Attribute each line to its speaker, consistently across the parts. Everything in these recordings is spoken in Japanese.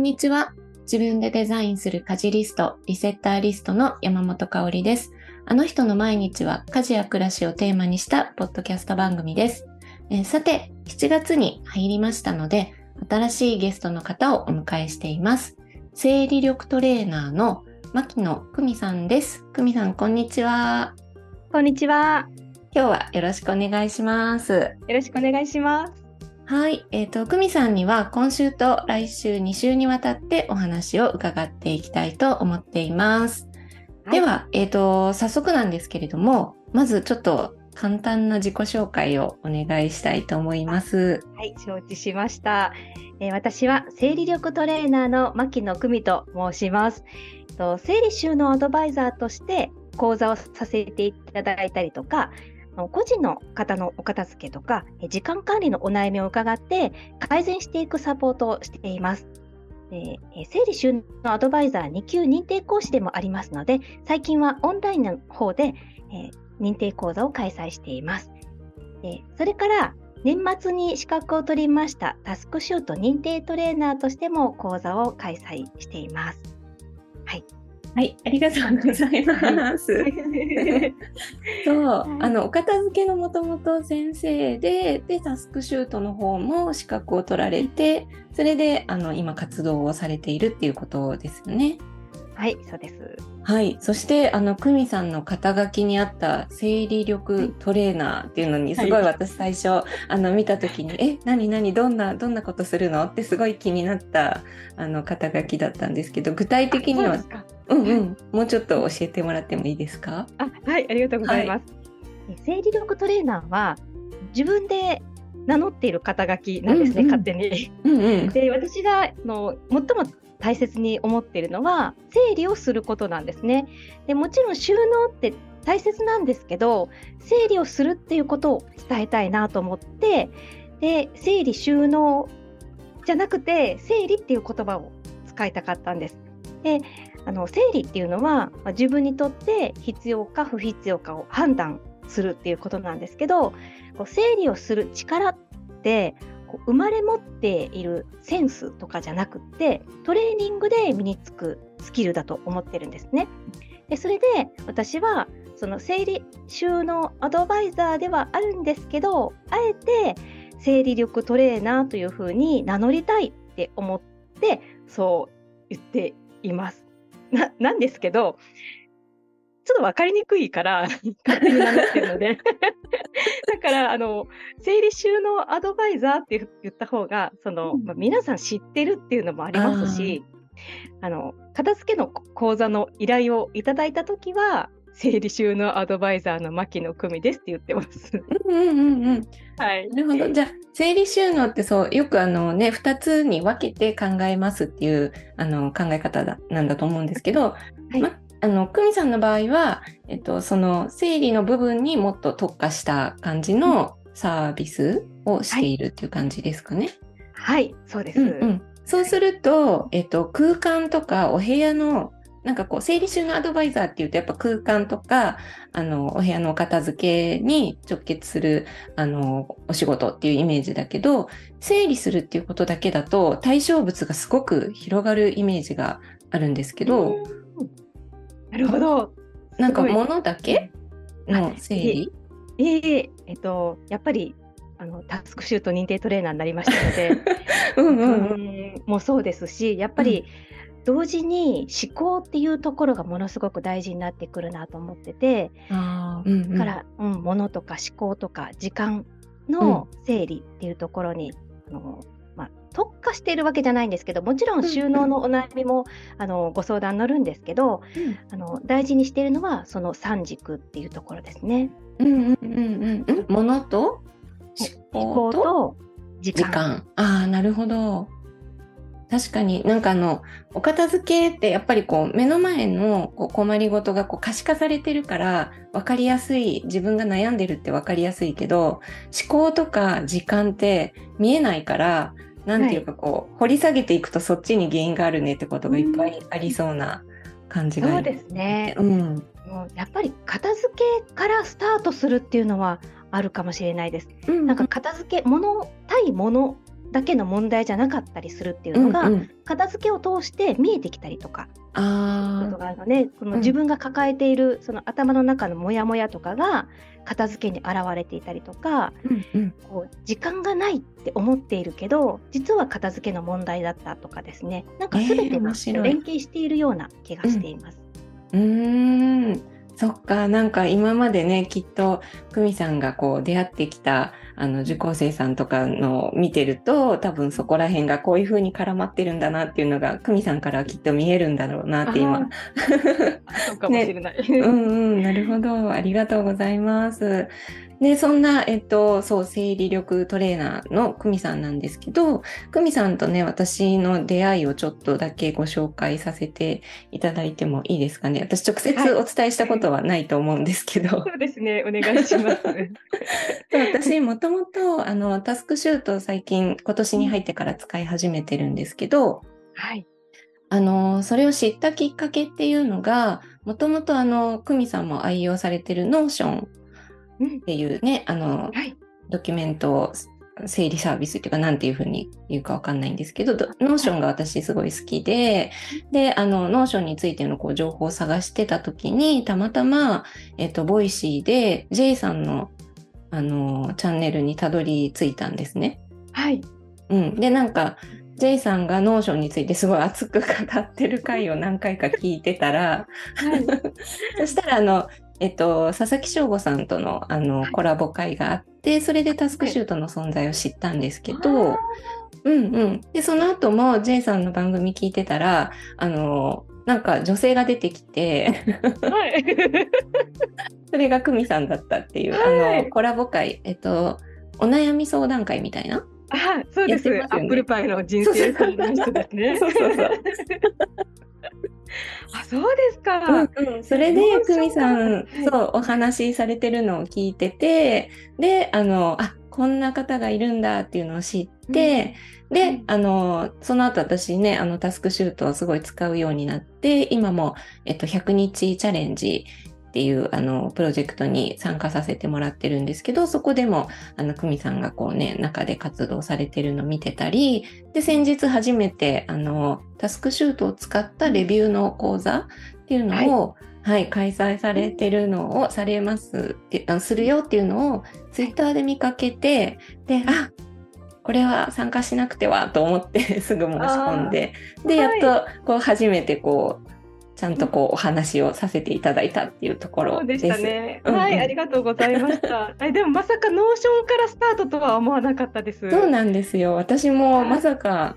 Speaker 1: んにちは。自分でデザインする家事リスト、リセッターリストの山本香里です。あの人の毎日は家事や暮らしをテーマにしたポッドキャスト番組です。えー、さて、7月に入りましたので、新しいゲストの方をお迎えしています。生理力トレーナーの牧野久美さんです。久美さん、こんにちは。
Speaker 2: こんにちは。
Speaker 1: 今日はよろしくお願いします。よ
Speaker 2: ろしくお願いします。
Speaker 1: はい。えっ、ー、と、久美さんには今週と来週2週にわたってお話を伺っていきたいと思っています。はい、では、えっ、ー、と、早速なんですけれども、まずちょっと簡単な自己紹介をお願いしたいと思います。
Speaker 2: はい、承知しました。えー、私は生理力トレーナーの牧野久美と申します。と生理収納アドバイザーとして講座をさせていただいたりとか、個人の方のお片付けとか、時間管理のお悩みを伺って改善していくサポートをしています。で整理収納アドバイザー2級認定講師でもありますので、最近はオンラインの方で、え認定講座を開催しています。でそれから年末に資格を取りましたタスクシュート認定トレーナーとしても講座を開催しています。
Speaker 1: はい。はい、ありがとうございます。そう、あのお片付けのもともと先生で、でタスクシュートの方も資格を取られて、それであの今活動をされているっていうことですよね。
Speaker 2: はい、そうです。
Speaker 1: はい、そしてあの久美さんの肩書きにあった生理力トレーナーっていうのにすごい私最初、はい、あの見た時に え何何どんなどんなことするの？ってすごい気になったあの肩書きだったんですけど具体的にはうんうん、もうちょっと教えてもらってもいいですか？
Speaker 2: あはいありがとうございます、はい、生理力トレーナーは自分で名乗っている肩書きなんですね、うんうん、勝手に。うんうん、で私がの最も大切に思っているのは整理をすることなんですね。でもちろん収納って大切なんですけど整理をするっていうことを伝えたいなと思ってで整理収納じゃなくて整理っていう言葉を使いたかったんです。であの整理っていうのは、まあ、自分にとって必要か不必要かを判断するっていうことなんですけどこう整理をする力ってこう生まれ持っているセンスとかじゃなくってトレーニングで身につくスキルだと思ってるんですね。でそれで私はその整理収納アドバイザーではあるんですけどあえて生理力トレーナーというふうに名乗りたいって思ってそう言っています。なんですけど、ちょっと分かりにくいから 勝手に名乗ってるので だからあの整理収納アドバイザーって言った方がその、まあ、皆さん知ってるっていうのもありますしあの片付けの講座の依頼をいただいた時は整理収納アドバイザーの牧野久美ですって言ってます。うんうんうんうん。
Speaker 1: はい。なるほど。じゃあ整理収納ってそうよくあのね2つに分けて考えますっていうあの考え方だなんだと思うんですけど、はい、まあの久美さんの場合はえっとその整理の部分にもっと特化した感じのサービスをしているっていう感じですかね。
Speaker 2: はい、はい、そうです。うんう
Speaker 1: んそうすると、えっと、空間とかお部屋のなんかこう、整理収納アドバイザーっていうと、やっぱ空間とか、あの、お部屋の片付けに直結する、あの、お仕事っていうイメージだけど、整理するっていうことだけだと、対象物がすごく広がるイメージがあるんですけど、
Speaker 2: なるほど。
Speaker 1: なんか物だけ？の整理？
Speaker 2: ええ。えっと、やっぱり、あのタスクシュート認定トレーナーになりましたので、うんうん、うん、もうそうですし、やっぱり、うん。同時に思考っていうところがものすごく大事になってくるなと思ってて、あうんうん、から、うん、物とか思考とか時間の整理っていうところに、うん、あのまあ、特化しているわけじゃないんですけどもちろん収納のお悩みも、あのご相談乗るんですけど、うん、あの大事にしているのはその三軸っていうところですね。うんうん
Speaker 1: うんうん、物と？
Speaker 2: 思考と？時間。
Speaker 1: 時間。ああなるほど。確かになんかあのお片付けってやっぱりこう目の前のこう困りごとがこう可視化されてるから分かりやすい自分が悩んでるって分かりやすいけど思考とか時間って見えないからなんていうかこう、はい、掘り下げていくとそっちに原因があるねってことがいっぱいありそうな感じが、
Speaker 2: そうですね、うん、やっぱり片付けからスタートするっていうのはあるかもしれないです。うんうん、なんか片付け物対物だけの問題じゃなかったりするっていうのが、うんうん、片付けを通して見えてきたりとかあことがあるのでこの自分が抱えている、その頭の中のモヤモヤとかが片付けに現れていたりとか、うんうん、こう時間がないって思っているけど実は片付けの問題だったとかですね。なんか全てが連携しているような気がしています。
Speaker 1: えー、うん。そっか。なんか今までねきっと久美さんがこう出会ってきたあの受講生さんとかの見てると多分そこら辺がこういう風に絡まってるんだなっていうのが久美さんからきっと見えるんだろうなって今。
Speaker 2: そうかもしれない、
Speaker 1: ね、うんうん。なるほど。ありがとうございます。で、そんな、えっと、そう、生理力トレーナーの久美さんなんですけど、久美さんとね、私の出会いをちょっとだけご紹介させていただいてもいいですかね。私直接お伝えしたことはないと思うんですけど。は
Speaker 2: い、そうですね、お願いします。
Speaker 1: 私、もともと、あの、タスクシュートを最近、今年に入ってから使い始めてるんですけど、
Speaker 2: はい。
Speaker 1: あの、それを知ったきっかけっていうのが、もともとあの、久美さんも愛用されてる Notion っていうね、あの、はい、ドキュメント整理サービスっていうか、なんていうふうに言うかわかんないんですけど、Notion が私すごい好きで、で、あの、 Notion についてのこう情報を探してた時に、たまたま、えっと、 Voicy で J さんの、あの、チャンネルにたどり着いたんですね。
Speaker 2: はい。
Speaker 1: うん。で、なんか、J さんが Notion についてすごい熱く語ってる回を何回か聞いてたら、はい、そしたらあのえっと、佐々木正悟さんとのあの、コラボ回があって、それでタスクシュートの存在を知ったんですけど、うんうん。で、その後も J さんの番組聞いてたら、あの、なんか女性が出てきてはい、それが久美さんだったっていう、はい、あの、コラボ会、えっと、お悩み相談会みたいな。
Speaker 2: あ、そうです。ね、アップルパイの人生相談室ですね。そうそうそう。あそうですか、
Speaker 1: うんうん、それで久美さん、はい、そうお話しされてるのを聞いててであのあこんな方がいるんだっていうのを知って、うん、で、あのその後私ねあのタスクシュートをすごい使うようになって今も、えっと、100日チャレンジっていうあのプロジェクトに参加させてもらってるんですけどそこでもあの久美さんがこうね中で活動されてるのを見てたりで先日初めてあのタスクシュートを使ったレビューの講座っていうのを、はい、はい、開催されてるのをされますするよっていうのをツイッターで見かけてであこれは参加しなくてはと思って すぐ申し込んででやっとこう初めてこうちゃんとこうお話をさせていただいたっていうところです。
Speaker 2: そうでしたね。うんうん、はい、ありがとうございました。えでもまさか Notion からスタートとは思わなかったです。
Speaker 1: そうなんですよ。私もまさか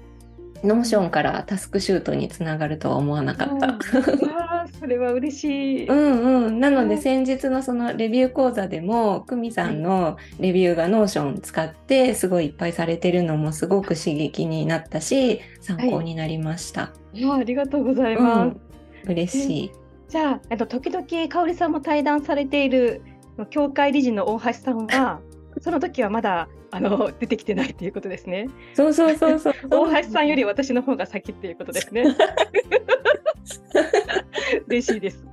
Speaker 1: Notion からタスクシュートにつながるとは思わなかった。
Speaker 2: あそれは嬉しい。
Speaker 1: うんうん。なので先日のそのレビュー講座でも久美さんのレビューが Notion 使ってすごいいっぱいされてるのもすごく刺激になったし参考になりました。
Speaker 2: はい、ありがとうございます。うん
Speaker 1: 嬉しい。
Speaker 2: じゃあ、えっと、時々香織さんも対談されている協会理事の大橋さんは、その時はまだあの出てきてないっていうことですね。
Speaker 1: そうそうそうそう。
Speaker 2: 大橋さんより私の方が先っていうことですね。嬉しいです。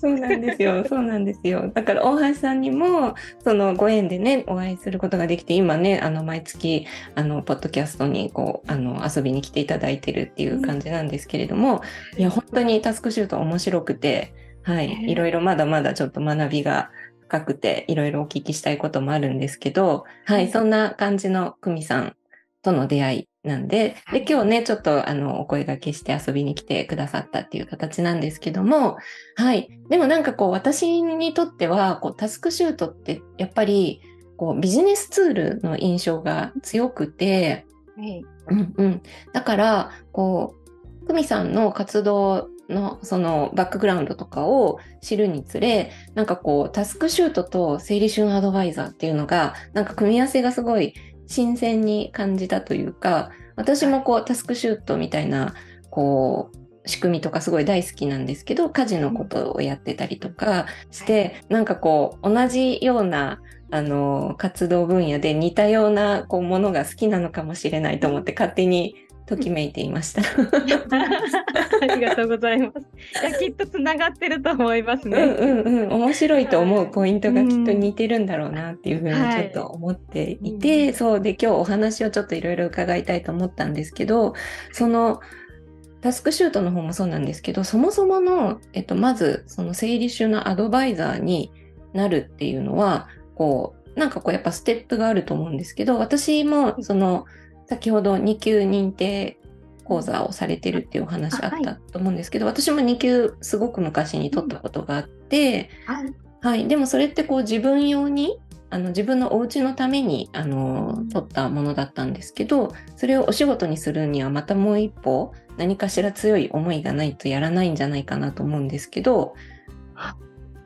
Speaker 1: そうなんですよ。そうなんですよ。だから大橋さんにもそのご縁でねお会いすることができて今ねあの毎月あのポッドキャストにこうあの遊びに来ていただいてるっていう感じなんですけれども、うん、いや本当にタスクシュート面白くてはいいろいろまだまだちょっと学びが深くていろいろお聞きしたいこともあるんですけど、はい、そんな感じの久美さんとの出会いなんで、で、今日ね、ちょっとあの、お声掛けして遊びに来てくださったっていう形なんですけども、はい。でもなんかこう、私にとっては、こう、タスクシュートってやっぱり、こう、ビジネスツールの印象が強くて、うんうん。だから、こう、久美さんの活動のそのバックグラウンドとかを知るにつれ、なんかこう、タスクシュートと整理収納アドバイザーっていうのが、なんか組み合わせがすごい新鮮に感じたというか、私もこうタスクシュートみたいな、こう、仕組みとかすごい大好きなんですけど、家事のことをやってたりとかして、なんかこう、同じような、あの、活動分野で似たようなこうものが好きなのかもしれないと思って勝手にときめいていました。
Speaker 2: ありがとうございます。いやきっとつながってると思いますね。
Speaker 1: うんうんうん、面白いと思うポイントがきっと似てるんだろうなっていうふうにちょっと思っていて、はい、そうで今日お話をちょっといろいろ伺いたいと思ったんですけど、そのタスクシュートの方もそうなんですけど、そもそもの、えっと、まずその整理収納アドバイザーになるっていうのは、こう、なんかこうやっぱステップがあると思うんですけど、私もその、先ほど2級認定講座をされてるっていうお話あったと思うんですけど、はい、私も2級すごく昔に取ったことがあって、はい、はい、でもそれってこう自分用にあの自分のお家のためにあの取ったものだったんですけどそれをお仕事にするにはまたもう一歩何かしら強い思いがないとやらないんじゃないかなと思うんですけど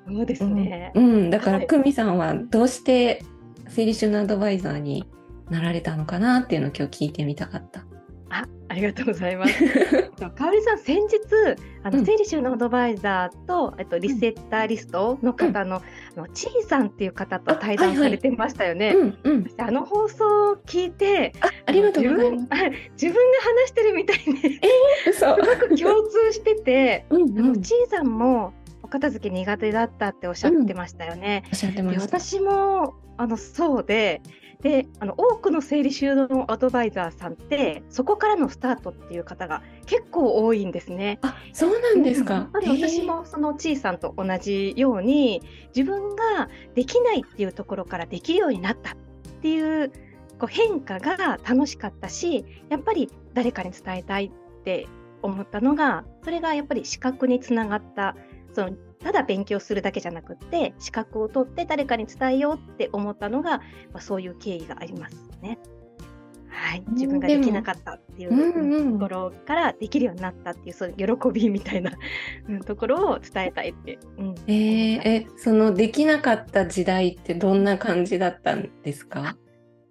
Speaker 2: そうですね、
Speaker 1: うん、うん、だから、久美さんはどうして整理収納アドバイザーになられたのかなっていうのを今日聞いてみたかった。
Speaker 2: あありがとうございます。かおりさん、先日、あの整理収納アドバイザーと、えっと、リセッターリストの方の、うん、あのちいさんっていう方と対談されてましたよね。あの放送を聞いて、
Speaker 1: あありがとうございます。
Speaker 2: 自分が話してるみたいに、えー、すごく共通してて、うんうん、ちいさんもお片付け苦手だったっておっしゃってましたよね。私もあのそうで、であの多くの整理収納アドバイザーさんってそこからのスタートっていう方が結構多いんですね。
Speaker 1: あそうなんですか。
Speaker 2: うん、私もそのちいさんと同じように自分ができないっていうところからできるようになったっていうこう変化が楽しかったしやっぱり誰かに伝えたいって思ったのがそれがやっぱり資格につながったそのただ勉強するだけじゃなくって資格を取って誰かに伝えようって思ったのが、まあ、そういう経緯がありますね。はい、自分ができなかったっていうところからできるようになったっていう、そういう喜びみたいな ところを伝えたいって。
Speaker 1: うん、えー、えそのできなかった時代ってどんな感じだったんですか？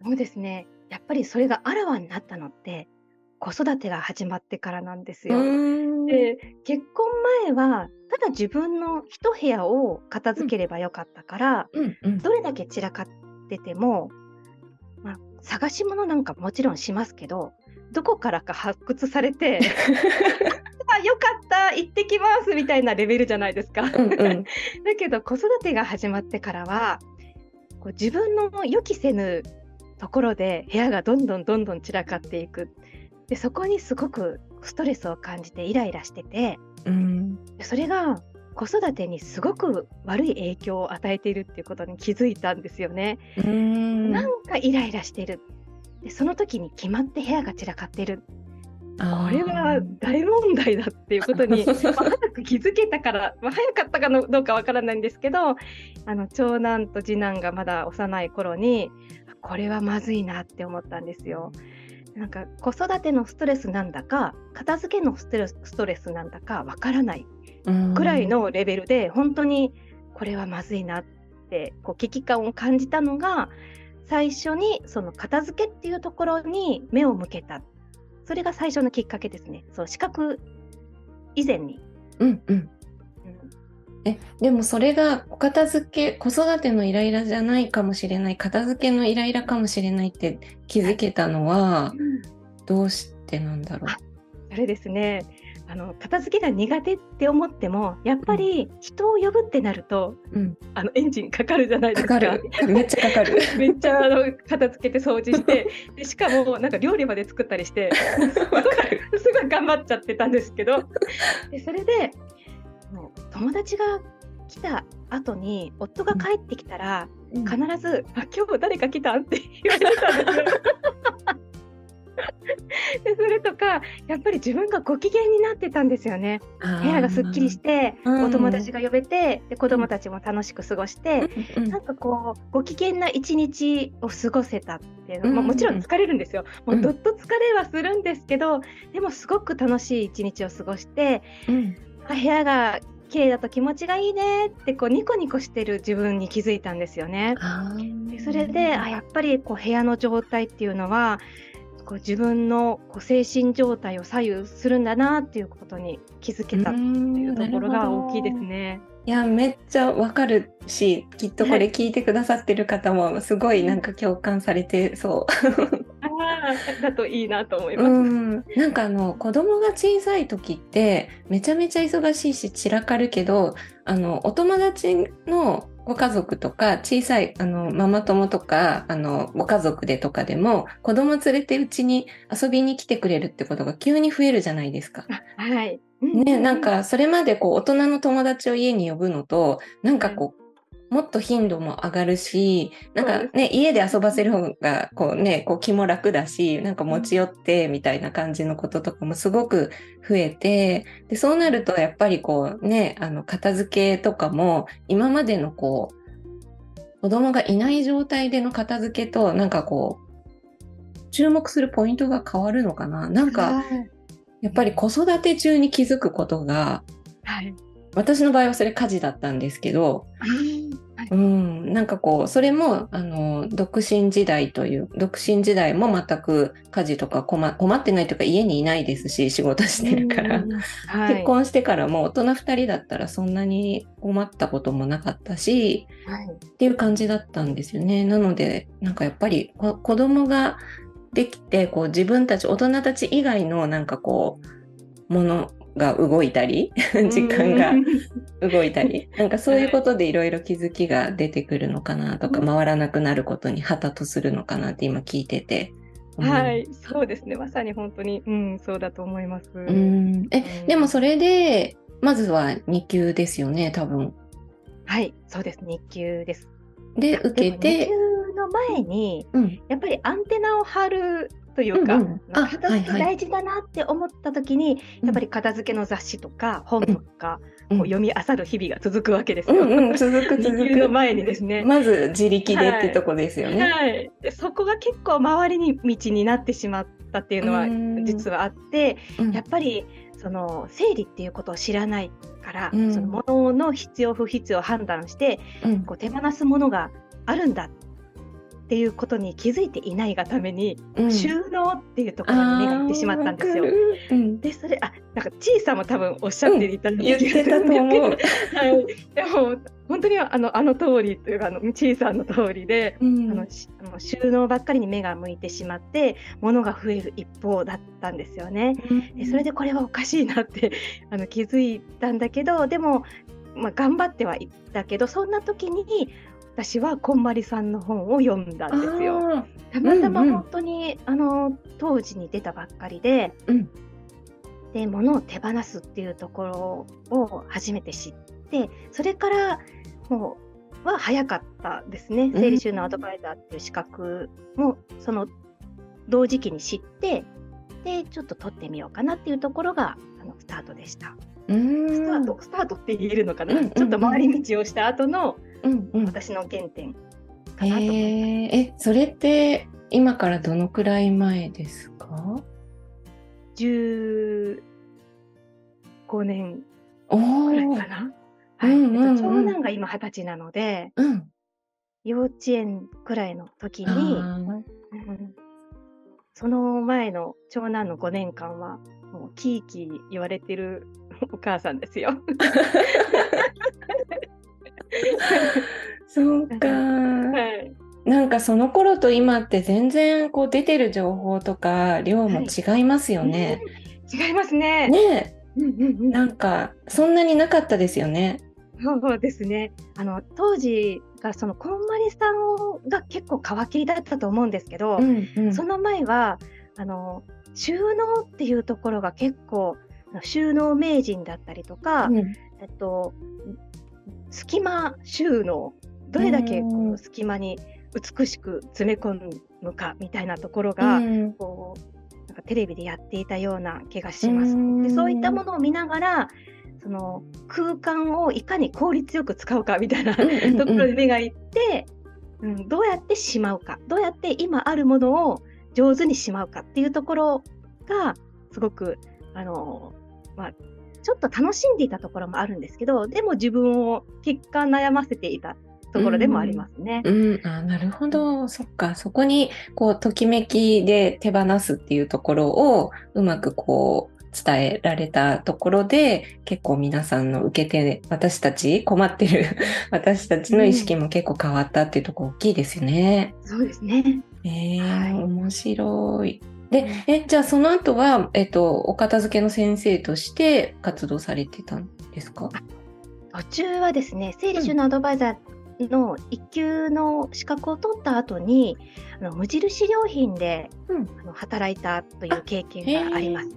Speaker 2: そうですね。やっぱりそれがあらわになったのって子育てが始まってからなんですよ。で結婚前はただ自分の一部屋を片付ければよかったから、うんうん、どれだけ散らかってても、まあ、探し物なんかもちろんしますけどどこからか発掘されて あよかった行ってきますみたいなレベルじゃないですか。うんうん、だけど子育てが始まってからはこう自分の予期せぬところで部屋がどんどんどんどん散らかっていく。でそこにすごくストレスを感じてイライラしてて、うん、それが子育てにすごく悪い影響を与えているっていうことに気づいたんですよね。うん。なんかイライラしてる。でその時に決まって部屋が散らかってる。これは大問題だっていうことに、まあ、早く気づけたから、まあ、早かったかのどうかわからないんですけどあの長男と次男がまだ幼い頃にこれはまずいなって思ったんですよ。なんか子育てのストレスなんだか片付けのストレスストレスなんだかわからないくらいのレベルで本当にこれはまずいなってこう危機感を感じたのが最初にその片付けっていうところに目を向けた。それが最初のきっかけですね。そう資格以前に。
Speaker 1: うんうんえでもそれがお片付け子育てのイライラじゃないかもしれない片付けのイライラかもしれないって気づけたのは、どうしてなんだろう？
Speaker 2: それですね。あの片付けが苦手って思ってもやっぱり人を呼ぶってなると、うん、あのエンジンかかるじゃないですか。か
Speaker 1: めっちゃかかる。
Speaker 2: めっちゃあの片付けて掃除してでしかもなんか料理まで作ったりしてすごいすごい頑張っちゃってたんですけどでそれでもう友達が来た後に夫が帰ってきたら、うん、必ず「あ今日誰か来た?」って言われたんですよ。でそれとかやっぱり自分がご機嫌になってたんですよね。部屋がすっきりして、お友達が呼べてで子供たちも楽しく過ごして、うん、なんかこうご機嫌な一日を過ごせたっていうの、まあ、もちろん疲れるんですよ。もうどっと疲れはするんですけど、でもすごく楽しい一日を過ごして、部屋が綺麗だと気持ちがいいねってこうニコニコしてる自分に気づいたんですよね。でそれであやっぱりこう部屋の状態っていうのはこう自分のこう精神状態を左右するんだなっていうことに気づけたっていうところが大きいですね。
Speaker 1: いやめっちゃわかるしきっとこれ聞いてくださってる方もすごいなんか共感されてそう。
Speaker 2: だといいなと思います。うん、
Speaker 1: なんかあの子供が小さい時ってめちゃめちゃ忙しいし散らかるけどあのお友達のご家族とか小さいあのママ友とかあのご家族でとかでも子供連れてうちに遊びに来てくれるってことが急に増えるじゃないですか。
Speaker 2: はい。
Speaker 1: ね、なんかそれまでこう大人の友達を家に呼ぶのとなんかこうもっと頻度も上がるし、なんかね、家で遊ばせる方が、こうね、こう気も楽だし、なんか持ち寄ってみたいな感じのこととかもすごく増えて、で、そうなるとやっぱりこうね、あの、片付けとかも、今までのこう、子供がいない状態での片付けと、なんかこう、注目するポイントが変わるのかな。なんか、やっぱり子育て中に気づくことが、はい、私の場合はそれ家事だったんですけど、うん、なんかこうそれもあの独身時代という独身時代も全く家事とか困困ってないというか家にいないですし仕事してるから、はい、結婚してからも大人2人だったらそんなに困ったこともなかったし、はい、っていう感じだったんですよね。なのでなんかやっぱり子供ができてこう自分たち大人たち以外のなんかこうものが動いたり時間が動いたり なんかそういうことでいろいろ気づきが出てくるのかなとか、回らなくなることに旗とするのかなって今聞いてて。
Speaker 2: はい、そうですね。まさに本当に、うん、そうだと思います。う
Speaker 1: ん、え、うん、でもそれで、まずは2級ですよね、多分。
Speaker 2: はい、そうです。2級です。
Speaker 1: で、受けて。2
Speaker 2: 級の前に、うん、やっぱりアンテナを張るというか、うんうん、片付け大事だなって思った時に、はいはい、やっぱり片付けの雑誌とか本とか、うん、読み漁る日々が続くわけですよ。
Speaker 1: うんうん、続 く続く。
Speaker 2: の前にですね。
Speaker 1: まず自力でってとこですよね。
Speaker 2: はい、はい、でそこが結構周りに道になってしまったっていうのは実はあって、やっぱりその整理っていうことを知らないから、うん、そのものの必要不必要を判断して、うん、こう手放すものがあるんだっていうことに気づいていないがために、うん、収納っていうところに目がいってしまったんですよ。うん、でそれあなんかちいさんも多分おっしゃっていたんですけど、うん、はい、でも本当にあのあの通りというかあのちいさんの通りで、あの収納ばっかりに目が向いてしまって物が増える一方だったんですよね。でそれでこれはおかしいなって あの気づいたんだけどでもまあ、頑張ってはいったけどそんな時に私はこんまりさんの本を読んだんですよ。たまたま本当に、うん。うん、あの当時に出たばっかりで、うん、で物を手放すっていうところを初めて知ってそれからもうは早かったですね、整理収納アドバイザーっていう資格もその同時期に知ってでちょっと取ってみようかなっていうところがあのスタートでした。スタートスタートって言えるのかな、うんうんうん、ちょっと回り道をした後のうんうん、私の原点かなと思います。えー、
Speaker 1: えそれって今からどのくらい前ですか
Speaker 2: ?15 年くらいかな。はい、うんうんうん、長男が今二十歳なので、うん、幼稚園くらいの時に、うん、その前の長男の5年間はもうキーキー言われてるお母さんですよ。
Speaker 1: そうか。はい。なんかその頃と今って全然こう出てる情報とか量も違いますよね。
Speaker 2: はい、違いますね。
Speaker 1: ね、なんかそんなになかったですよね。
Speaker 2: そうですね。あの当時がそのこんまりさんが結構皮切りだったと思うんですけど、うんうん、その前はあの収納っていうところが結構収納名人だったりとか、うん、えっと隙間収納どれだけこの隙間に美しく詰め込むかみたいなところが、こうなんかテレビでやっていたような気がします。でそういったものを見ながらその空間をいかに効率よく使うかみたいなところで目がいって、うん、どうやってしまうかどうやって今あるものを上手にしまうかっていうところがすごくあの、まあ、ちょっと楽しんでいたところもあるんですけどでも自分を結果悩ませていたところでもありますね。
Speaker 1: うん、うん、あなるほどそっかそこにこうときめきで手放すっていうところをうまくこう伝えられたところで結構皆さんの受け手私たち困ってる 私たちの意識も結構変わったっていうところ大きいですよね。
Speaker 2: うん、そうですね。
Speaker 1: えー、はい、面白い。で、え、じゃあその後は、えっと、お片付けの先生として活動されてたんですか？
Speaker 2: 途中はですね、整理収納アドバイザーの1級の資格を取った後に、あの無印良品で、うん、あの働いたという経験があります。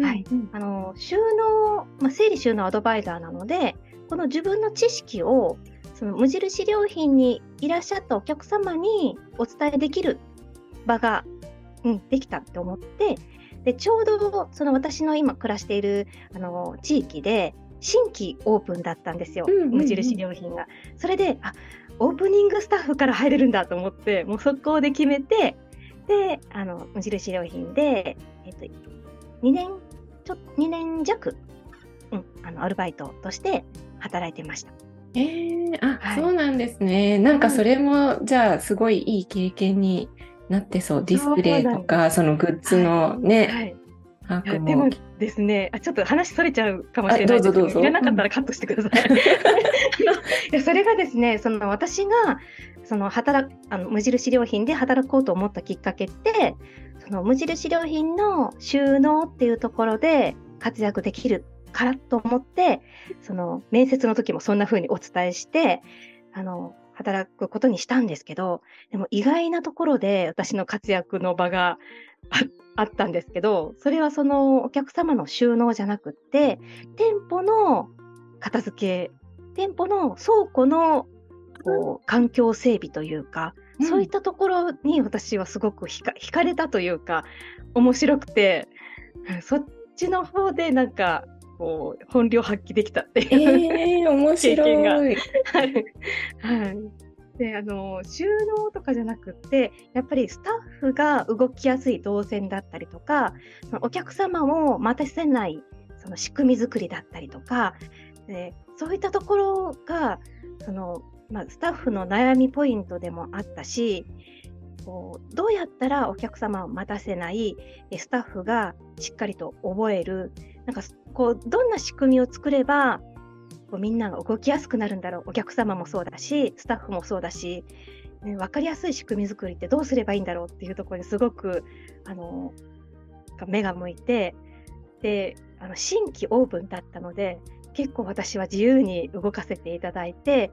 Speaker 2: はい、あの収納、まあ、整理収納アドバイザーなので、この自分の知識をその無印良品にいらっしゃったお客様にお伝えできる場が、うん、できたって思ってでちょうどその私の今暮らしているあの地域で新規オープンだったんですよ、無印良品が。それであオープニングスタッフから入れるんだと思ってもう速攻で決めてであの無印良品で、えっと、2年ちょ2年弱、うん、あのアルバイトとして働いてました。
Speaker 1: えー、あ、はい、そうなんですね。なんかそれも、うん、じゃあすごいいい経験になってそう。ディスプレイとか、そのグッズのね、はい、
Speaker 2: はい、でもですねあ、ちょっと話それちゃうかもしれない。ですけど、いらなかったらカットしてください。いやそれがですね、その私がその働あの無印良品で働こうと思ったきっかけって、その無印良品の収納っていうところで活躍できるからと思って、その面接の時もそんな風にお伝えして、あの、働くことにしたんですけど、でも意外なところで私の活躍の場があったんですけど、それはそのお客様の収納じゃなくって、店舗の片付け、店舗の倉庫のこう環境整備というか、うん、そういったところに私はすごく惹か惹かれたというか、面白くて、そっちの方でなんかこう本領発揮できたっていう、えー、面白い。が。はい、はい。であの収納とかじゃなくってやっぱりスタッフが動きやすい動線だったりとかお客様を待たせないその仕組み作りだったりとかでそういったところがその、まあ、スタッフの悩みポイントでもあったしこうどうやったらお客様を待たせないスタッフがしっかりと覚えるなんかこうどんな仕組みを作ればこうみんなが動きやすくなるんだろう。お客様もそうだしスタッフもそうだし、ね、分かりやすい仕組み作りってどうすればいいんだろうっていうところにすごくあの目が向いてであの新規オープンだったので結構私は自由に動かせていただいて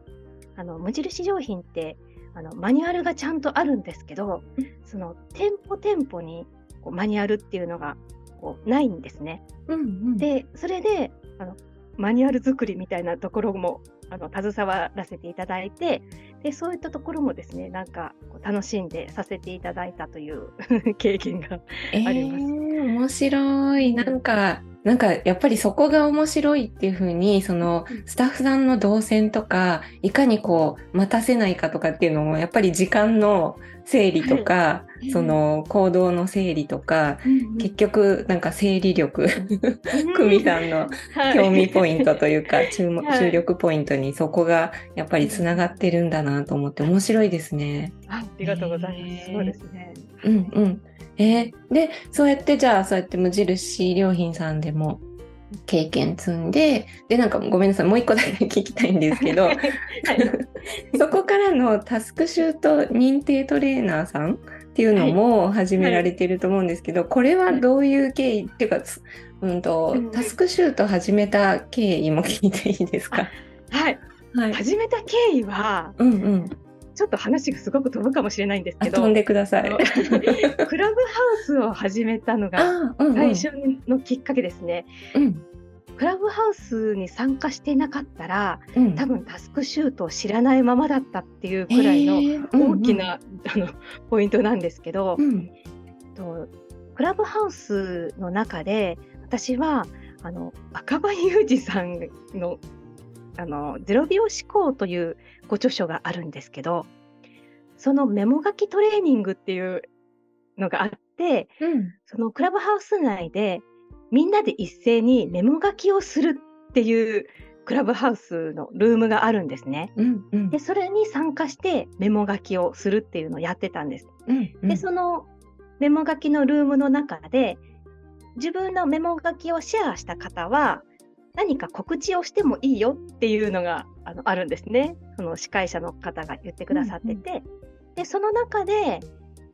Speaker 2: あの無印良品ってあのマニュアルがちゃんとあるんですけどその店舗店舗にこうマニュアルっていうのがこうないんですね。うんうん、でそれであのマニュアル作りみたいなところもあの携わらせていただいてでそういったところもですねなんか楽しんでさせていただいたという 経験があります。えー、
Speaker 1: 面白い。なんかなんかやっぱりそこが面白いっていうふうにそのスタッフさんの動線とかいかにこう待たせないかとかっていうのもやっぱり時間の整理とか、はい、その行動の整理とか、うん、結局なんか整理力久美さんの興味ポイントというか、注目、注力ポイントにそこがやっぱりつながってるんだなと思って面白いですね。
Speaker 2: ありがとうございます。そうですね。
Speaker 1: うんうん。えー、で、そうやってじゃあそうやって無印良品さんでも経験積んで、で、なんかごめんなさい、もう一個だけ聞きたいんですけど、はい、そこからのタスクシュート認定トレーナーさんっていうのも始められてると思うんですけど、はい、これはどういう経緯っていうか、うんと、タスクシュート始めた経緯も聞いていいですか？
Speaker 2: はい。はい、始めた経緯は、うんうん、ちょっと話がすごく飛ぶかもしれないんですけど、
Speaker 1: 飛んでください。
Speaker 2: クラブハウスを始めたのが 最初のきっかけですね。うん、クラブハウスに参加していなかったら、うん、多分タスクシュートを知らないままだったっていうくらいの大きな、うんうん、あのポイントなんですけど、うん、とクラブハウスの中で私はあの赤羽裕二さんのあの0秒思考というご著書があるんですけど、そのメモ書きトレーニングっていうのがあって、うん、そのクラブハウス内でみんなで一斉にメモ書きをするっていうクラブハウスのルームがあるんですね。うんうん、でそれに参加してメモ書きをするっていうのをやってたんです。うんうん、でそのメモ書きのルームの中で自分のメモ書きをシェアした方は何か告知をしてもいいよっていうのがあのあるんですね。その司会者の方が言ってくださってて、うんうん、でその中で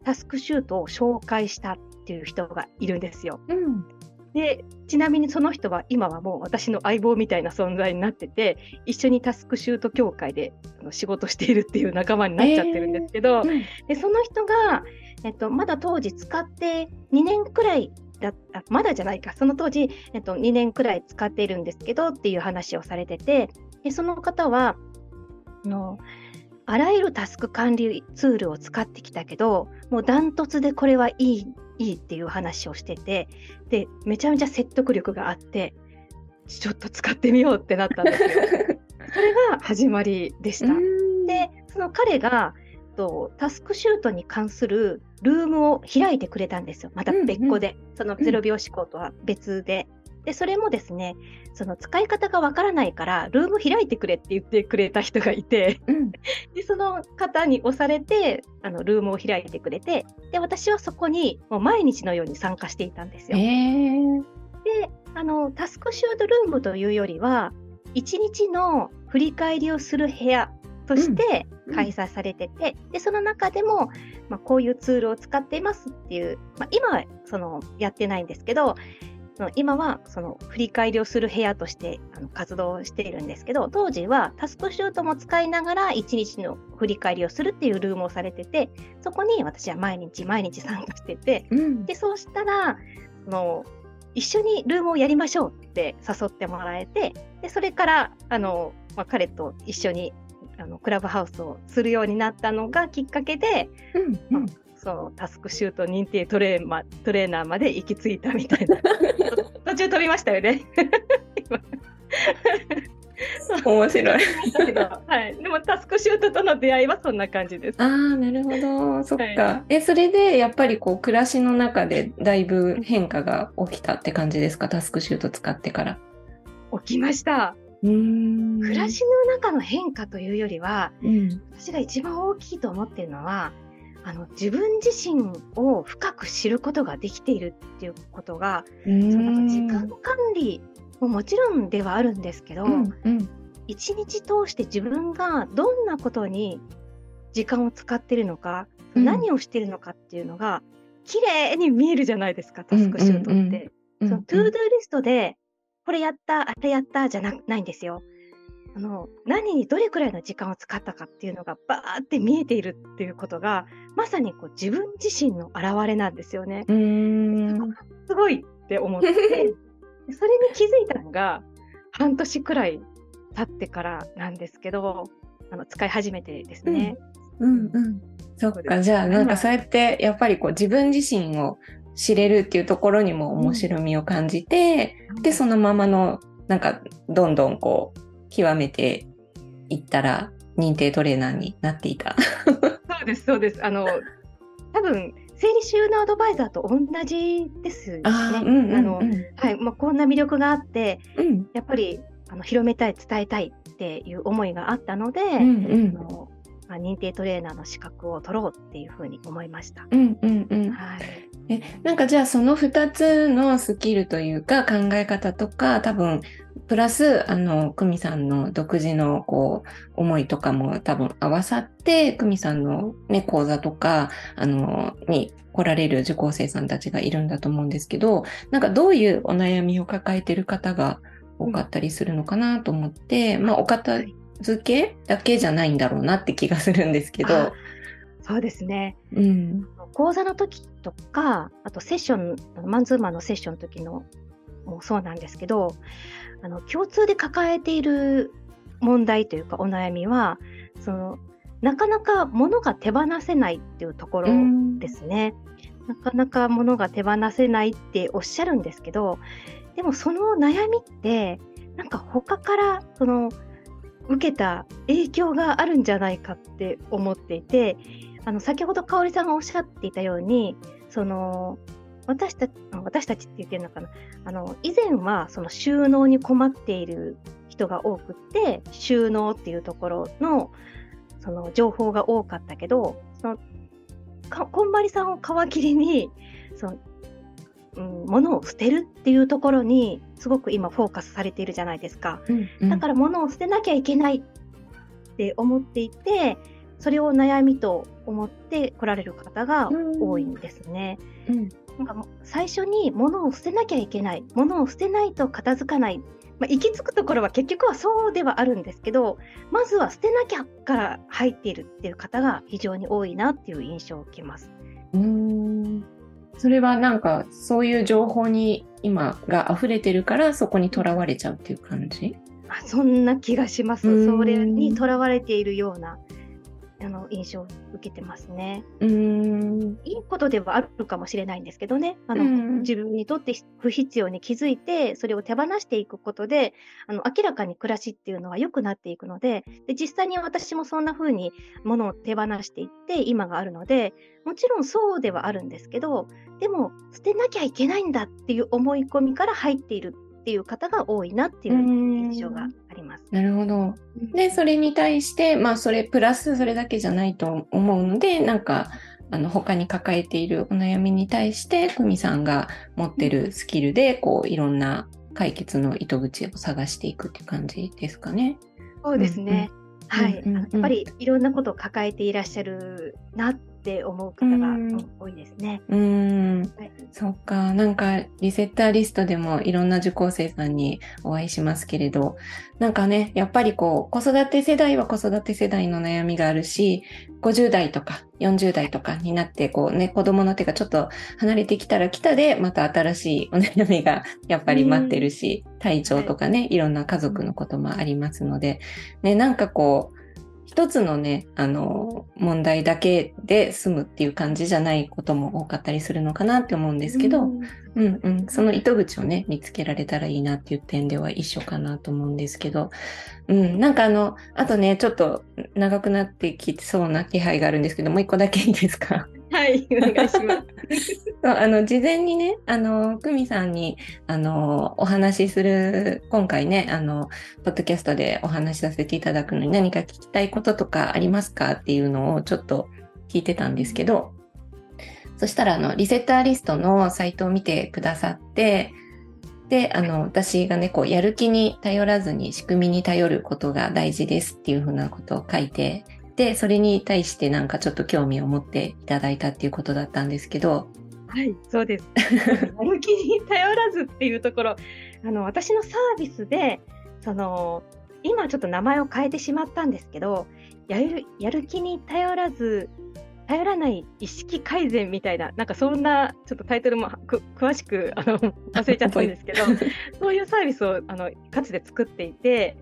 Speaker 2: タスクシュートを紹介したっていう人がいるんですよ。うん、でちなみにその人は今はもう私の相棒みたいな存在になってて一緒にタスクシュート協会で仕事しているっていう仲間になっちゃってるんですけど、えー、でその人が、えっと、まだ当時使って2年くらいだあまだじゃないかその当時、えっと、2年くらい使っているんですけどっていう話をされててでその方はのあらゆるタスク管理ツールを使ってきたけどもうダントツでこれはいいいいっていう話をしててでめちゃめちゃ説得力があってちょっと使ってみようってなったんですよ。それが始まりでした。でその彼がとタスクシュートに関するルームを開いてくれたんですよ。また別個で、うんうん、その0秒思考とは別で。で、それもですね、その使い方がわからないから、ルーム開いてくれって言ってくれた人がいて、うん、でその方に押されて、あのルームを開いてくれて、で、私はそこにもう毎日のように参加していたんですよ。で、あの、タスクシュートルームというよりは、1日の振り返りをする部屋として開催されてて、うん、でその中でも、まあ、こういうツールを使っていますっていう、まあ、今はそのやってないんですけど今はその振り返りをする部屋としてあの活動しているんですけど当時はタスクシュートも使いながら1日の振り返りをするっていうルームをされててそこに私は毎日毎日参加してて、うん、でそうしたらその一緒にルームをやりましょうって誘ってもらえてでそれからあの、まあ、彼と一緒にあのクラブハウスをするようになったのがきっかけで、うんうん、そのタスクシュート認定トレーマトレーナーまで行き着いたみたいな 途中飛びましたよね
Speaker 1: 面白い
Speaker 2: はい、でもタスクシュートとの出会いはそんな感じです。
Speaker 1: ああ、なるほど。そっか。はい、え、それでやっぱりこう暮らしの中でだいぶ変化が起きたって感じですか？タスクシュート使ってから。
Speaker 2: 起きました。暮らしの中の変化というよりは、うん、私が一番大きいと思っているのはあの自分自身を深く知ることができているっていうことがその時間管理ももちろんではあるんですけど、うんうん、一日通して自分がどんなことに時間を使ってるのか、うん、何をしてるのかっていうのが綺麗に見えるじゃないですかタスクシュートって。うんうんうん、そのトゥードゥーリストでこれやった、あれやったじゃなないんですよ。あの何にどれくらいの時間を使ったかっていうのがバーって見えているっていうことがまさにこう自分自身の表れなんですよね。うんすごいって思って それに気づいたのが半年くらい経ってからなんですけどあの使い始めてですね。
Speaker 1: うん、うん、うん、そっかじゃあなんかそうやってやっぱりこう自分自身を知れるっていうところにも面白みを感じて、うん、でそのままのなんかどんどんこう極めていったら認定トレーナーになっていた。
Speaker 2: そうですそうです。あの多分整理収納アドバイザーと同じですね。あの、はい、まあこんな魅力があって、うん、やっぱりあの広めたい伝えたいっていう思いがあったので、うんうん、あのまあ、認定トレーナーの資格を取ろうっていうふうに思いました。うんうんうん。
Speaker 1: はい。えなんかじゃあその2つのスキルというか考え方とか多分プラスあの久美さんの独自のこう思いとかも多分合わさって久美さんの、ね、講座とかあのに来られる受講生さんたちがいるんだと思うんですけどなんかどういうお悩みを抱えてる方が多かったりするのかなと思って、うん、まあお片付けだけじゃないんだろうなって気がするんですけど。
Speaker 2: そうですね、うん、講座の時とかあとセッションマンツーマンのセッションの時のもそうなんですけどあの共通で抱えている問題というかお悩みはそのなかなか物が手放せないっていうところですね。なかなか物が手放せないっておっしゃるんですけどでもその悩みってなんか他からその受けた影響があるんじゃないかって思っていてあの先ほど香織さんがおっしゃっていたようにその私たち私たちって言ってるのかな。あの以前はその収納に困っている人が多くって収納っていうところのその情報が多かったけどそのこんまりさんを皮切りにその、うん、物を捨てるっていうところにすごく今フォーカスされているじゃないですか、うんうん、だから物を捨てなきゃいけないって思っていてそれを悩みと思って来られる方が多いんですね。うん、なんか最初に物を捨てなきゃいけない物を捨てないと片付かない、まあ、行き着くところは結局はそうではあるんですけどまずは捨てなきゃから入っているっていう方が非常に多いなっていう印象を受けます。
Speaker 1: うんそれはなんかそういう情報に今が溢れてるからそこにとらわれちゃうっていう感じ？
Speaker 2: あそんな気がします。それにとらわれているようなあの印象を受けてますね。うん。いいことではあるかもしれないんですけどね。あの、自分にとって不必要に気づいてそれを手放していくことであの明らかに暮らしっていうのは良くなっていくのでで実際に私もそんな風にものを手放していって今があるのでもちろんそうではあるんですけどでも捨てなきゃいけないんだっていう思い込みから入っているっていう方が多いなっていう印象があります。
Speaker 1: なるほど。で、それに対して、まあ、それプラスそれだけじゃないと思うので、なんか、あの、他に抱えているお悩みに対して、久美さんが持ってるスキルで、こう、いろんな解決の糸口を探していくっていう感じですかね。
Speaker 2: そうですね。うんうんはい、やっぱりいろんなことを抱えていらっしゃるなって思う方が多いですね。
Speaker 1: うん、はい、そっか、なんかリセッターリストでもいろんな受講生さんにお会いしますけれど、なんかね、やっぱりこう、子育て世代は子育て世代の悩みがあるし、50代とか40代とかになって、こうね、子供の手がちょっと離れてきたら来たで、また新しいお悩みが やっぱり待ってるし、体調とかね、いろんな家族のこともありますので、ね、なんかこう、一つのね、あの、問題だけで済むっていう感じじゃないことも多かったりするのかなって思うんですけど、うん、うんうん。その糸口をね、見つけられたらいいなっていう点では一緒かなと思うんですけど、うん、なんかあの、あとね、ちょっと長くなってきそうな気配があるんですけど、もう一個だけいいですか？
Speaker 2: はい、お願いします。
Speaker 1: あの事前にね、あの久美さんにあのお話しする今回ね、あのポッドキャストでお話しさせていただくのに何か聞きたいこととかありますかっていうのをちょっと聞いてたんですけど、そしたらあのリセッターリストのサイトを見てくださって、で、あの、私がね、こう、やる気に頼らずに仕組みに頼ることが大事ですっていうふうなことを書いてで、それに対してなんかちょっと興味を持っていただいたっていうことだったんですけど。
Speaker 2: はい、そうです。やる気に頼らずっていうところ、あの、私のサービスで、その、今ちょっと名前を変えてしまったんですけど、やるやる気に頼らず、頼らない意識改善みたいな、なんかそんなちょっとタイトルも詳しくあの忘れちゃったんですけど、そういうサービスをあのかつて作っていて、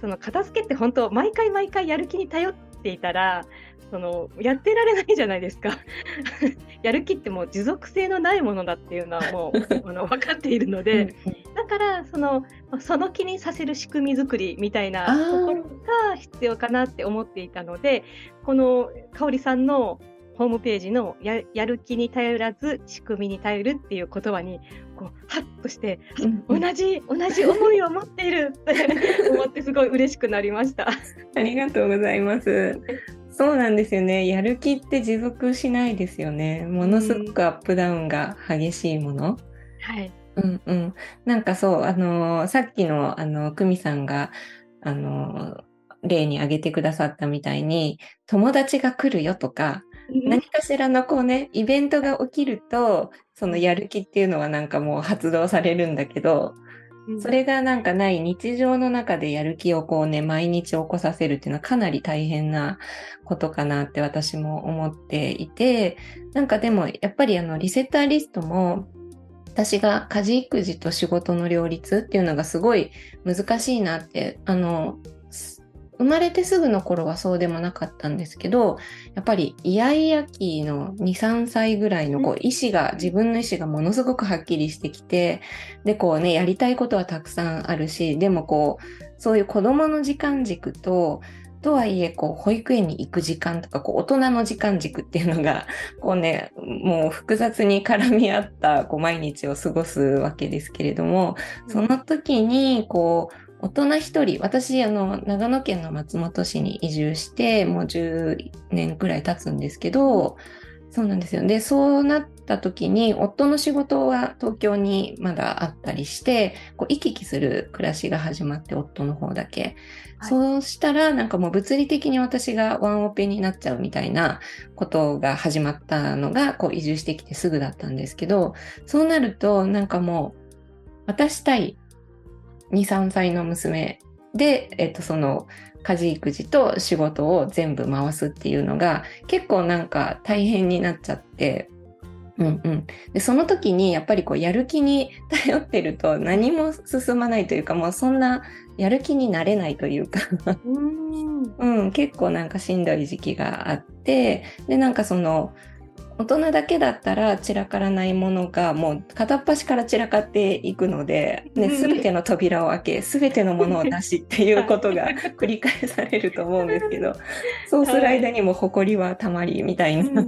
Speaker 2: その片付けって本当毎回毎回やる気に頼っていたらそのやってられないじゃないですか。やる気ってもう持続性のないものだっていうのはもう あの分かっているのでだからそのその気にさせる仕組み作りみたいなところが必要かなって思っていたのでこの香里さんのホームページのややる気に頼らず仕組みに頼るっていう言葉にこうハッとして、うん、同じ同じ思いを持っているって 思ってすごい嬉しくなりました。
Speaker 1: ありがとうございます。そうなんですよね。やる気って持続しないですよね。ものすごくアップダウンが激しいもの。
Speaker 2: はい。
Speaker 1: うんうん。なんかそう、あのー、さっきの、あの、久美さんが、あのー、例に挙げてくださったみたいに、友達が来るよとか、何かしらのこうね、イベントが起きると、そのやる気っていうのはなんかもう発動されるんだけど、それがなんかない日常の中でやる気をこうね、毎日起こさせるっていうのはかなり大変なことかなって私も思っていて、なんかでもやっぱりあのリセッターリストも私が家事育児と仕事の両立っていうのがすごい難しいなって、あの、生まれてすぐの頃はそうでもなかったんですけど、やっぱりイヤイヤ期の2、3歳ぐらいのこう意志が、自分の意志がものすごくはっきりしてきて、で、こうね、やりたいことはたくさんあるし、でもこう、そういう子供の時間軸と、とはいえ、こう、保育園に行く時間とか、こう、大人の時間軸っていうのが、こうね、もう複雑に絡み合った、こう、毎日を過ごすわけですけれども、その時に、こう、大人一人、私、あの、長野県の松本市に移住して、もう10年くらい経つんですけど、そうなんですよ。で、そうなっった時に夫の仕事は東京にまだあったりしてこう行き来する暮らしが始まって夫の方だけ、はい、そうしたらなんかもう物理的に私がワンオペになっちゃうみたいなことが始まったのがこう移住してきてすぐだったんですけどそうなるとなんかもう渡したい23歳の娘。で、えっと、その家事育児と仕事を全部回すっていうのが結構なんか大変になっちゃって、うんうん、でその時にやっぱりこうやる気に頼ってると何も進まないというかもうそんなやる気になれないというか。うん、結構なんかしんどい時期があって。でなんかその大人だけだったら散らからないものがもう片っ端から散らかっていくので、ね、全ての扉を開け全てのものを出しっていうことが 繰り返されると思うんですけどそうする間にも埃はたまりみたいな。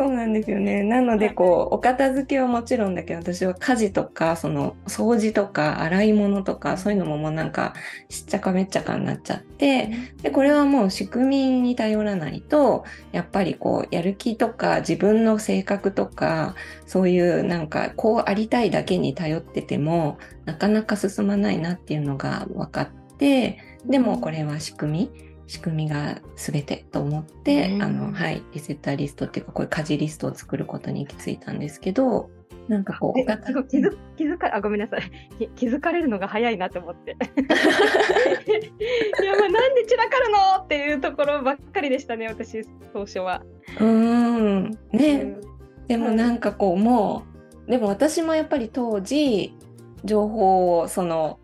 Speaker 1: そうなんですよね。なので、こう、お片付けはもちろんだけど、私は家事とか、その、掃除とか、洗い物とか、そういうのももうなんか、しっちゃかめっちゃかになっちゃって、で、これはもう仕組みに頼らないと、やっぱりこう、やる気とか、自分の性格とか、そういうなんか、こうありたいだけに頼ってても、なかなか進まないなっていうのが分かって、でもこれは仕組み。仕組みが全てと思って、うん、あの、はい、リセッターリストっていうか、こういう家事リストを作ることに行き着いたんですけど、なんかこう、
Speaker 2: 気づ気づかあごめんなさい。気づかれるのが早いなと思って。いや、まあ、なんで散らかるのっていうところばっかりでしたね、私、当初は。
Speaker 1: うん、ね、うん、でもなんかこう、もう、でも私もやっぱり当時、情報をその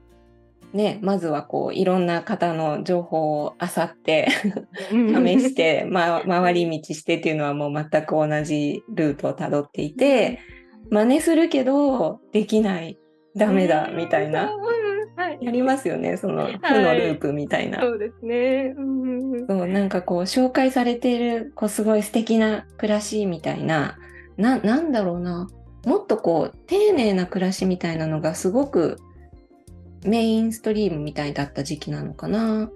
Speaker 1: ね、まずはこういろんな方の情報を漁って試して、ま、回り道してっていうのはもう全く同じルートをたどっていて、真似するけどできない、ダメだみたいな。はい、やりますよね、その負のループみたいな。
Speaker 2: はい、そうですね。
Speaker 1: そうなんかこう紹介されているこうすごい素敵な暮らしみたいな、な、なんだろうな。もっとこう丁寧な暮らしみたいなのがすごくメインストリームみたいだった時期なのかな。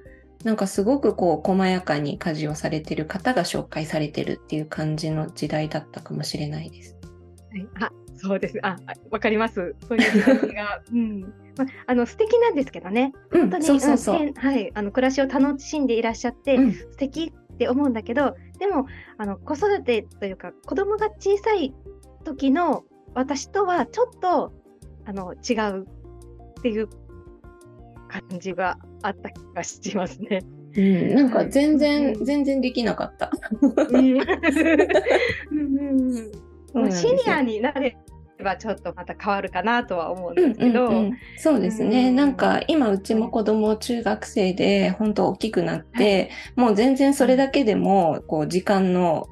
Speaker 1: なんかすごくこう細やかに家事をされてる方が紹介されてるっていう感じの時代だったかもしれないです。
Speaker 2: はい、あそうです。あ、わかります。そういう感じが、うん、まあの素敵なんですけどね。本当に、そうそうそう、はい、あの暮らしを楽しんでいらっしゃって、うん、素敵って思うんだけど、でもあの子育てというか子供が小さい時の私とはちょっとあの違うっていう感じがあった気がしますね。
Speaker 1: うん、なんか全然、うん、全然できなかった。
Speaker 2: シニアになればちょっとまた変わるかなとは思うんですけど、うんうんうん、
Speaker 1: そうですね、うん、なんか今うちも子供中学生で本当大きくなって、はい、もう全然それだけでもこう時間の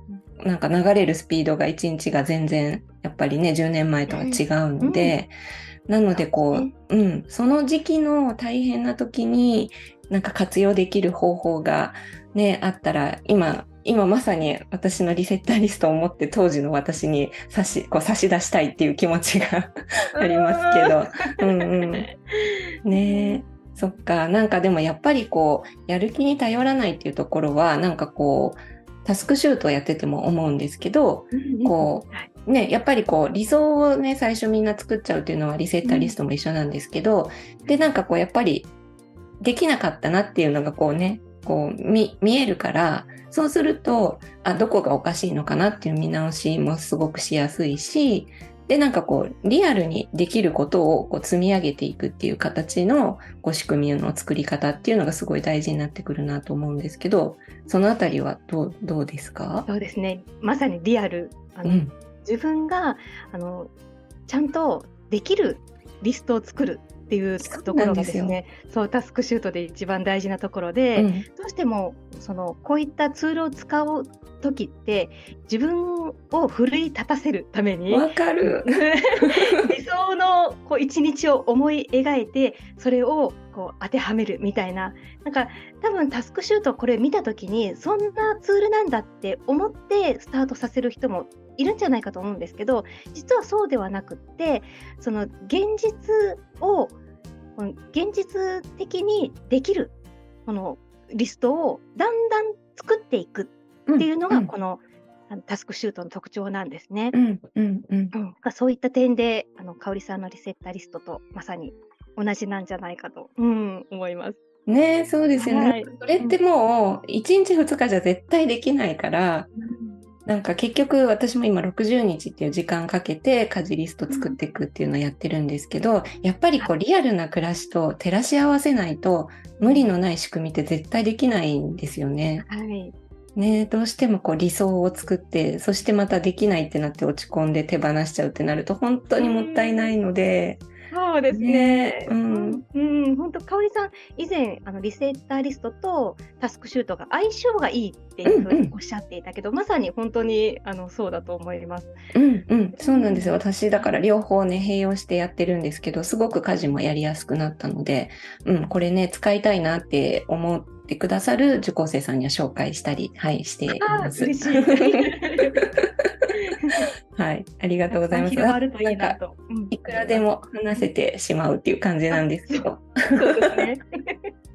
Speaker 1: なんか流れるスピードが一日が全然やっぱりね10年前とは違うので、うんなのでこう、うん、その時期の大変な時になんか活用できる方法がね、あったら、今、今まさに私のリセッターリストを持って当時の私に差し、こう差し出したいっていう気持ちが ありますけど。うんうん。ねそっか。なんかでもやっぱりこう、やる気に頼らないっていうところは、なんかこう、タスクシュートをやってても思うんですけど、こう、ね、やっぱりこう理想をね、最初みんな作っちゃうっていうのはリセッターリストも一緒なんですけど、うん、で、なんかこうやっぱりできなかったなっていうのがこうね、こう見えるから、そうすると、あ、どこがおかしいのかなっていう見直しもすごくしやすいし、で、なんかこう、リアルにできることをこう積み上げていくっていう形のこう仕組みの作り方っていうのがすごい大事になってくるなと思うんですけど、そのあたりはどうどうですか？
Speaker 2: そうですね。まさにリアル。あの、うん、自分があのちゃんとできるリストを作るっていうところがですねそうタスクシュートで一番大事なところで、うん、どうしてもそのこういったツールを使う時って自分を奮い立たせるために
Speaker 1: わかる。
Speaker 2: 理想のこう一日を思い描いてそれをこう当てはめるみたいな。なんか多分タスクシュートこれ見た時にそんなツールなんだって思ってスタートさせる人もいるんじゃないかと思うんですけど実はそうではなくってその現実を現実的にできるこのリストをだんだん作っていくっていうのがこのあのタスクシュートの特徴なんですね。
Speaker 1: うんうんうん、
Speaker 2: そういった点であの香織さんのリセッターリストとまさに同じなんじゃないかと、うん、思います。
Speaker 1: ねそうですよね。はい、それってもう1日2日じゃ絶対できないから、なんか結局私も今60日っていう時間かけて家事リスト作っていくっていうのをやってるんですけど、やっぱりこうリアルな暮らしと照らし合わせないと無理のない仕組みって絶対できないんですよね。
Speaker 2: はい。
Speaker 1: ねどうしてもこう理想を作って、そしてまたできないってなって落ち込んで手放しちゃうってなると本当にもったいないので、
Speaker 2: そうですね。うん、うん、本当、香織さん、以前、あのリセッターリストとタスクシュートが相性がいいっていうふうにおっしゃっていたけど、うんうん、まさに本当にあのそうだと思います。
Speaker 1: うんうん、そうなんですよ。私、だから両方ね、併用してやってるんですけど、すごく家事もやりやすくなったので、うん、これね、使いたいなって思ってくださる受講生さんには紹介したり、はい、しています。嬉しい。はい、ありがとうございます。
Speaker 2: 広がるといいなと。
Speaker 1: いくらでも話せてしまうっていう感じなんですけど。
Speaker 2: ね。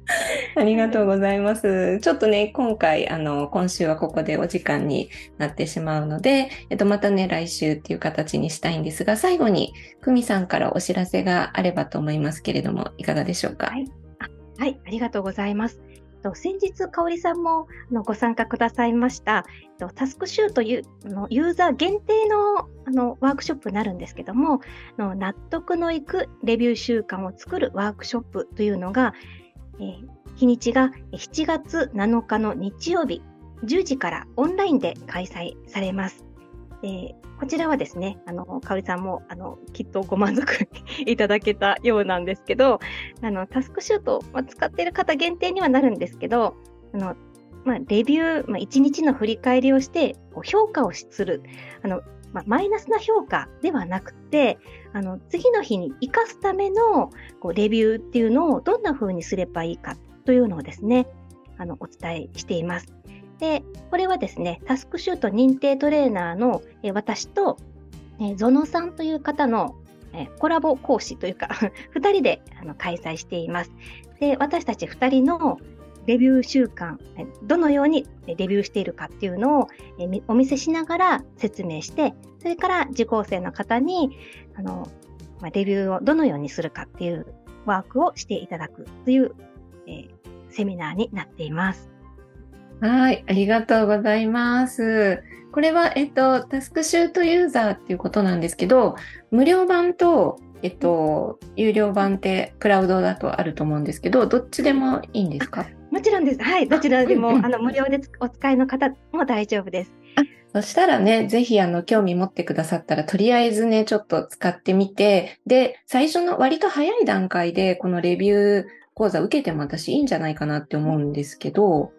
Speaker 1: ありがとうございます。ちょっとね、今回、あの、今週はここでお時間になってしまうので、えっと、またね、来週っていう形にしたいんですが、最後に、久美さんからお知らせがあればと思いますけれども、いかがでしょうか？
Speaker 2: はい。あはい、ありがとうございます。と、先日、香織さんもご参加くださいました、タスクシュートユのユーザー限定のあのワークショップになるんですけども、の納得のいくレビュー習慣を作るワークショップというのが、えー、日にちが7月7日の日曜日10時からオンラインで開催されます。えー、こちらはですね、あの、かおりさんも、あの、きっとご満足いただけたようなんですけど、あの、タスクシュート、まあ、使っている方限定にはなるんですけど、あの、まあ、レビュー、まあ、1日の振り返りをして、評価をする。あの、まあ、マイナスな評価ではなくて、あの、次の日に生かすための、こう、レビューっていうのをどんな風にすればいいかというのをですね、あの、お伝えしています。で、これはですね、タスクシュート認定トレーナーの、私と、えゾノさんという方の、えコラボ講師というか 2人であの開催しています。で、私たち2人のレビュー習慣、どのようにレビューしているかっていうのをお見せしながら説明して、それから受講生の方に、あの、まレビューをどのようにするかっていうワークをしていただくという、えー、セミナーになっています。
Speaker 1: はい、ありがとうございます。これは、えっと、タスクシュートユーザーっていうことなんですけど、無料版と、えっと、有料版ってクラウドだとあると思うんですけど、どっちでもいいんですか？
Speaker 2: もちろんです。はい、どちらでも、うんうん、あの無料でお使いの方も大丈夫です。
Speaker 1: そしたらね、ぜひあの興味持ってくださったら、とりあえずね、ちょっと使ってみて、で、最初の割と早い段階でこのレビュー講座受けても私いいんじゃないかなって思うんですけど、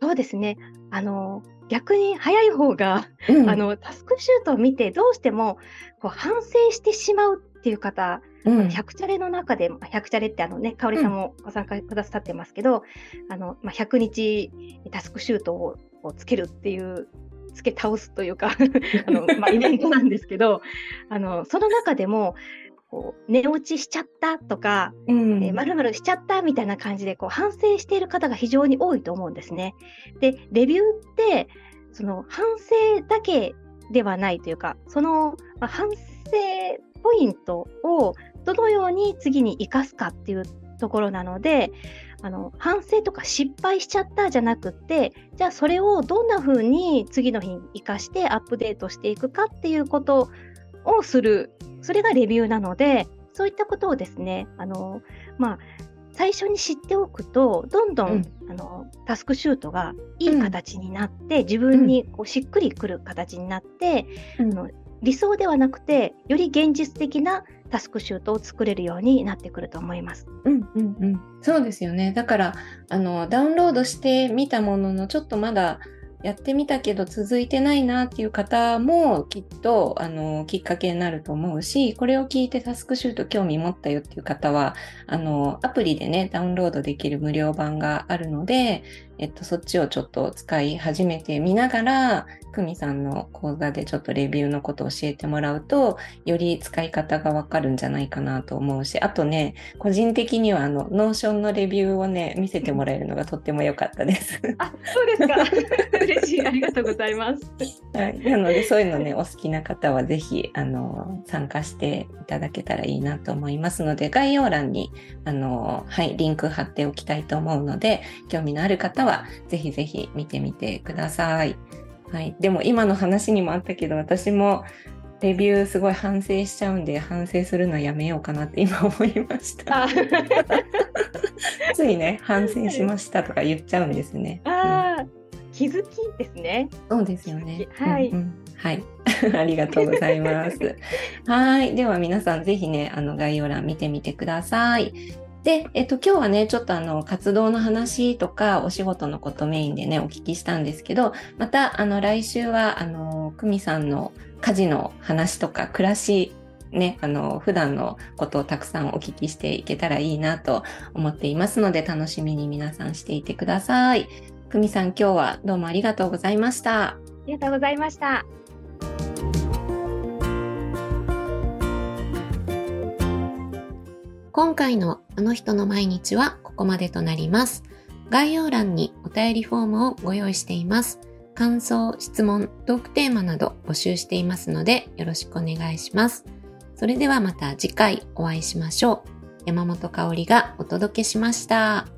Speaker 2: そうですね。あの、逆に早い方が、うん、あの、タスクシュートを見て、どうしても、こう、反省してしまうっていう方、うん、100チャレの中で、100チャレってあのね、香織さんもご参加くださってますけど、うん、あの、まあ、100日タスクシュートををつけるっていう、つけ倒すというか あの、まあ、イベントなんですけど、あの、その中でも、こう寝落ちしちゃったとか、うん、えー、〇〇しちゃったみたいな感じでこう反省している方が非常に多いと思うんですね。で、レビューってその反省だけではないというか、その、まあ、反省ポイントをどのように次に生かすかっていうところなので、あの反省とか失敗しちゃったじゃなくってじゃあそれをどんな風に次の日に生かしてアップデートしていくかっていうことをするそれがレビューなので、そういったことをですね、あの、まあ、最初に知っておくと、どんどん、うん、あのタスクシュートがいい形になって、うん、自分にこうしっくりくる形になって、うん、あの理想ではなくて、より現実的なタスクシュートを作れるようになってくると思います。
Speaker 1: うんうんうん。そうですよね。だからあのダウンロードしてみたもののちょっとまだやってみたけど続いてないなっていう方もきっとあのきっかけになると思うし、これを聞いてタスクシュート興味持ったよっていう方は、あのアプリでね、ダウンロードできる無料版があるので、えっと、そっちをちょっと使い始めてみながら、久美さんの講座でちょっとレビューのことを教えてもらうと、より使い方がわかるんじゃないかなと思うし、あとね、個人的にはあの、 Notion のレビューをね、見せてもらえるのがとっても良かったです。
Speaker 2: あ、そうですか。嬉しい。ありがとうございます。
Speaker 1: はい。なので、そういうのね、お好きな方はぜひ、あの、参加していただけたらいいなと思いますので、概要欄に、あの、はい、リンク貼っておきたいと思うので、興味のある方は、ぜひぜひ見てみてください。はい。でも、今の話にもあったけど、私も、レビューすごい反省しちゃうんで反省するのやめようかなって今思いました。ついね反省しましたとか言っちゃうんですね。
Speaker 2: ああ、うん、気づきですね。
Speaker 1: そうですよね。
Speaker 2: はい、
Speaker 1: うんうん、はい。ありがとうございます。はい。では皆さんぜひね、あの概要欄見てみてください。で、えっと、今日はね、ちょっとあの、活動の話とか、お仕事のことメインでね、お聞きしたんですけど、また、あの、来週は、あの、久美さんの家事の話とか、暮らし、ね、あの、普段のことをたくさんお聞きしていけたらいいなと思っていますので、楽しみに皆さんしていてください。久美さん、今日はどうもありがとうございました。あ
Speaker 2: りがとうございました。
Speaker 1: 今回のあの人の毎日はここまでとなります。概要欄にお便りフォームをご用意しています。感想、質問、トークテーマなど募集していますのでよろしくお願いします。それではまた次回お会いしましょう。山本香里がお届けしました。